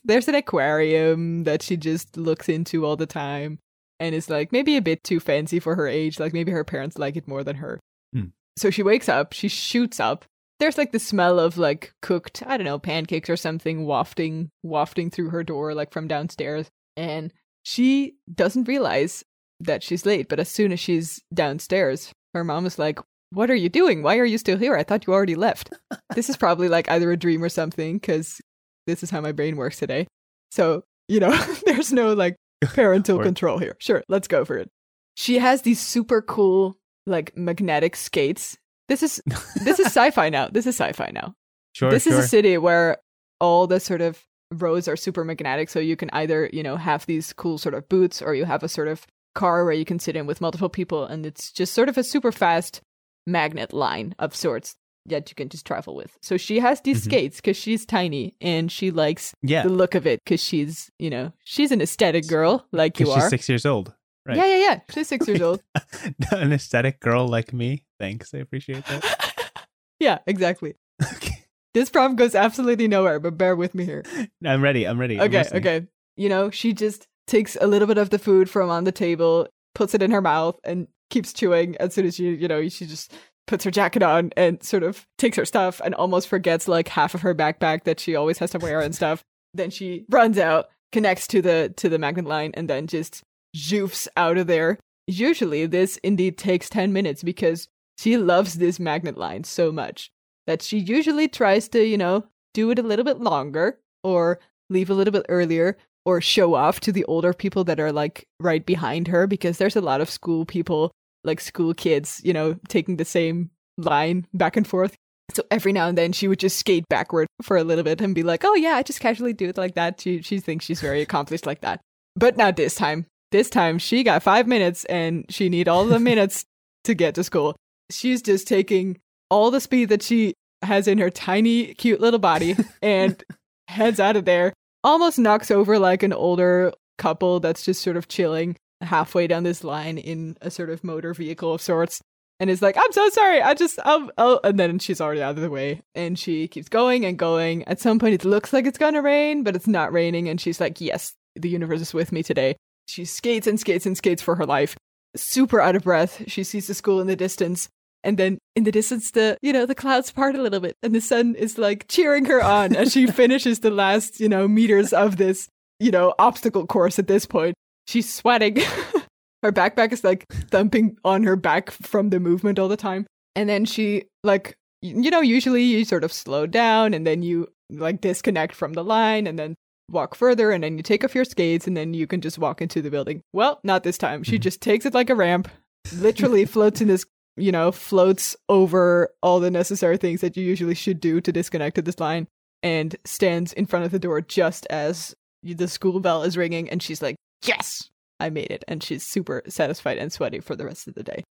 there's an aquarium that she just looks into all the time and is like maybe a bit too fancy for her age. Like maybe her parents like it more than her. Hmm. So she wakes up, she shoots up. There's like the smell of like cooked, I don't know, pancakes or something wafting wafting through her door like from downstairs. And she doesn't realize that she's late, but as soon as she's downstairs, her mom is like, What are you doing? Why are you still here? I thought you already left. <laughs> this is probably like either a dream or something, because this is how my brain works today. So, you know, <laughs> there's no like <laughs> parental control here. Sure, let's go for it. She has these super cool, like magnetic skates. This is <laughs> this is sci-fi now. This is sci-fi now Sure. this sure. is a city where all the sort of roads are super magnetic so you can either you know have these cool sort of boots or you have a sort of car where you can sit in with multiple people and it's just sort of a super fast magnet line of sorts that you can just travel with so she has these Mhm. skates because she's tiny and she likes yeah. the look of it because she's you know she's an aesthetic girl like you Because she's are six years old. Right. yeah yeah yeah she's <laughs> six years old <laughs> An aesthetic girl like me. Thanks. I appreciate that. <laughs> yeah exactly <laughs> okay. this prompt goes absolutely nowhere but bear with me here <laughs> I'm ready. I'm ready. I'm Okay, okay. You know, she just takes a little bit of the food from on the table, puts it in her mouth, and keeps chewing. As soon as she, you know, she just puts her jacket on and sort of takes her stuff and almost forgets like half of her backpack that she always has to wear and stuff. Then she runs out, connects to the to the magnet line, and then just zoofs out of there. Usually, this indeed takes ten minutes because she loves this magnet line so much that she usually tries to, you know, do it a little bit longer or leave a little bit earlier or show off to the older people that are like right behind her because there's a lot of school people like school kids you know taking the same line back and forth. So every now and then she would just skate backward for a little bit and be like, "Oh yeah, I just casually do it like that." She she thinks she's very accomplished like that. But not this time. This time she got 5 minutes and she need all the minutes to get to school. She's just taking all the speed that she has in her tiny cute little body <laughs> and heads out of there. Almost knocks over like an older couple that's just sort of chilling halfway down this line in a sort of motor vehicle of sorts and is like, I'm so sorry. I just, I'll, I'll, and then she's already out of the way. And she keeps going and going. At some point, it looks like it's going to rain, but it's not raining. And she's like, Yes, the universe is with me today. She skates and skates and skates for her life, super out of breath. She sees the school in the distance. And then in the distance, the, you know, the clouds part a little bit. And the sun is like cheering her on as she <laughs> finishes the last, you know, meters of this, you know, obstacle course at this point. She's sweating. <laughs> her backpack is like thumping on her back from the movement all the time. And then she like you know, usually you sort of slow down and then you like disconnect from the line and then walk further and then you take off your skates and then you can just walk into the building. Well, not this time. She mm-hmm. just takes it like a ramp, literally floats in this, you know, floats over all the necessary things that you usually should do to disconnect to this line and stands in front of the door just as the school bell is ringing and she's like, "Yes, I made it." And she's super satisfied and sweaty for the rest of the day.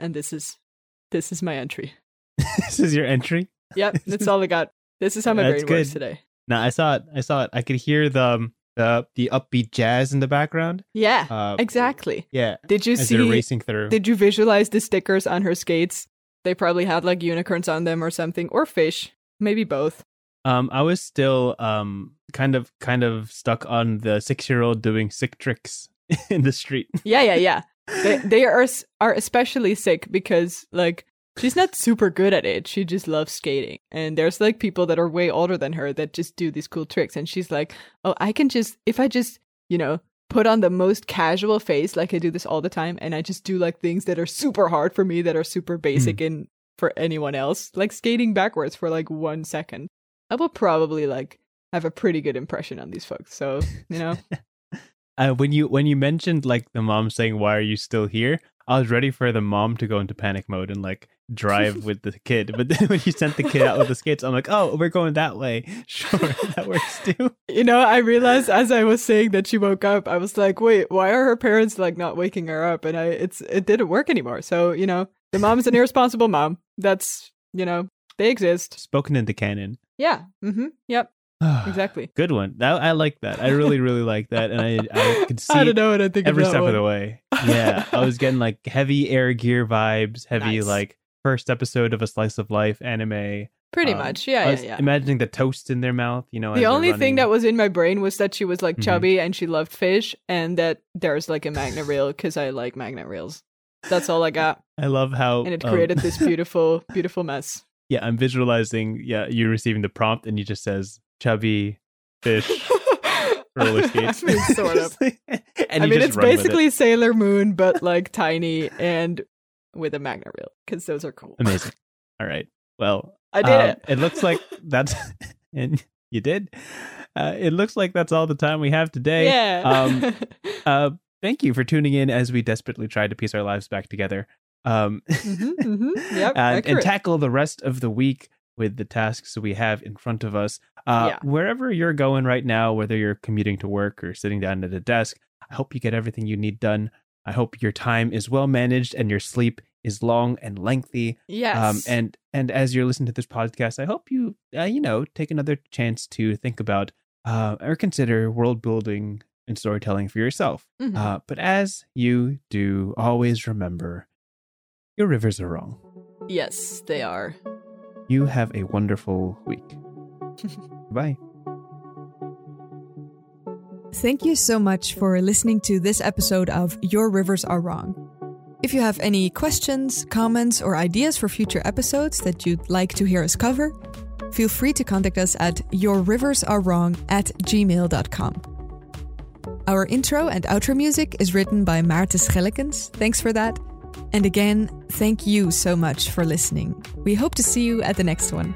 And this is this is my entry. <laughs> this is your entry. Yep, that's all I got. This is how my That's brain works today. No, I saw it. I saw it. I could hear the um, the the upbeat jazz in the background. Yeah, Uh, exactly. Yeah, Did you see? racing through. Did you visualize the stickers on her skates? They probably had like unicorns on them or something, or fish, maybe both. Um, I was still um kind of kind of stuck on the six year old doing sick tricks <laughs> in the street. Yeah, yeah, yeah. they <laughs> they are are especially sick because like she's not super good at it. She just loves skating, and there's like people that are way older than her that just do these cool tricks, and she's like, oh, I can just if I just you know put on the most casual face like I do this all the time, and I just do like things that are super hard for me that are super basic and for anyone else, like skating backwards for like one second. I will probably like have a pretty good impression on these folks. So you know, <laughs> Uh, when you when you mentioned like the mom saying, "Why are you still here?" I was ready for the mom to go into panic mode and like drive <laughs> with the kid. But then <laughs> when you sent the kid out with the skates, I'm like, "Oh, we're going that way. <laughs> Sure, that works too." You know, I realized as I was saying that she woke up, I was like, wait, why are her parents like not waking her up? And I it's it didn't work anymore. So, you know, the mom is an irresponsible mom. That's you know, they exist. Spoken into canon. Yeah. Mm-hmm. Yep. <sighs> Exactly. Good one. That, I like that. I really, really like that, and I I <laughs> could see I don't know what I think every step one. of the way. Yeah, I was getting like heavy air gear vibes, heavy Nice. like first episode of a slice of life anime. Pretty Um, much. Yeah, yeah, yeah. imagining the toast in their mouth. You know, The only thing that was in my brain was that she was like Mhm. chubby and she loved fish, and that there's like a magnet reel because I like magnet reels. That's all I got, I love how and it um, created this beautiful, beautiful mess. <laughs> yeah, I'm visualizing. Yeah, you receiving the prompt, and he just says chubby fish <laughs> roller skates. I mean, sort of. <laughs> and I mean, it's with it. basically Sailor Moon, but like tiny and with a magnet reel because those are cool. amazing. All right. Well, I did um, it. It looks like <laughs> that's and you did. Uh, it looks like that's all the time we have today. yeah. um, Uh, thank you for tuning in as we desperately try to piece our lives back together. Um, Mhm, mhm. Yep, and, and tackle the rest of the week with the tasks we have in front of us. Uh, Yeah. Wherever you're going right now, whether you're commuting to work or sitting down at a desk, I hope you get everything you need done. I hope your time is well managed and your sleep is long and lengthy. yes. Um, and and as you're listening to this podcast, I hope you uh, you know take another chance to think about uh, or consider world building and storytelling for yourself. Mhm. Uh, but as you do, always remember your rivers are wrong. yes, they are. You have a wonderful week. <laughs> Bye. Thank you so much for listening to this episode of Your Rivers Are Wrong. If you have any questions, comments, or ideas for future episodes that you'd like to hear us cover, feel free to contact us at yourriversarewrong at gmail.com. Our intro and outro music is written by Maarten Schellekens. Thanks for that. And again, thank you so much for listening. We hope to see you at the next one.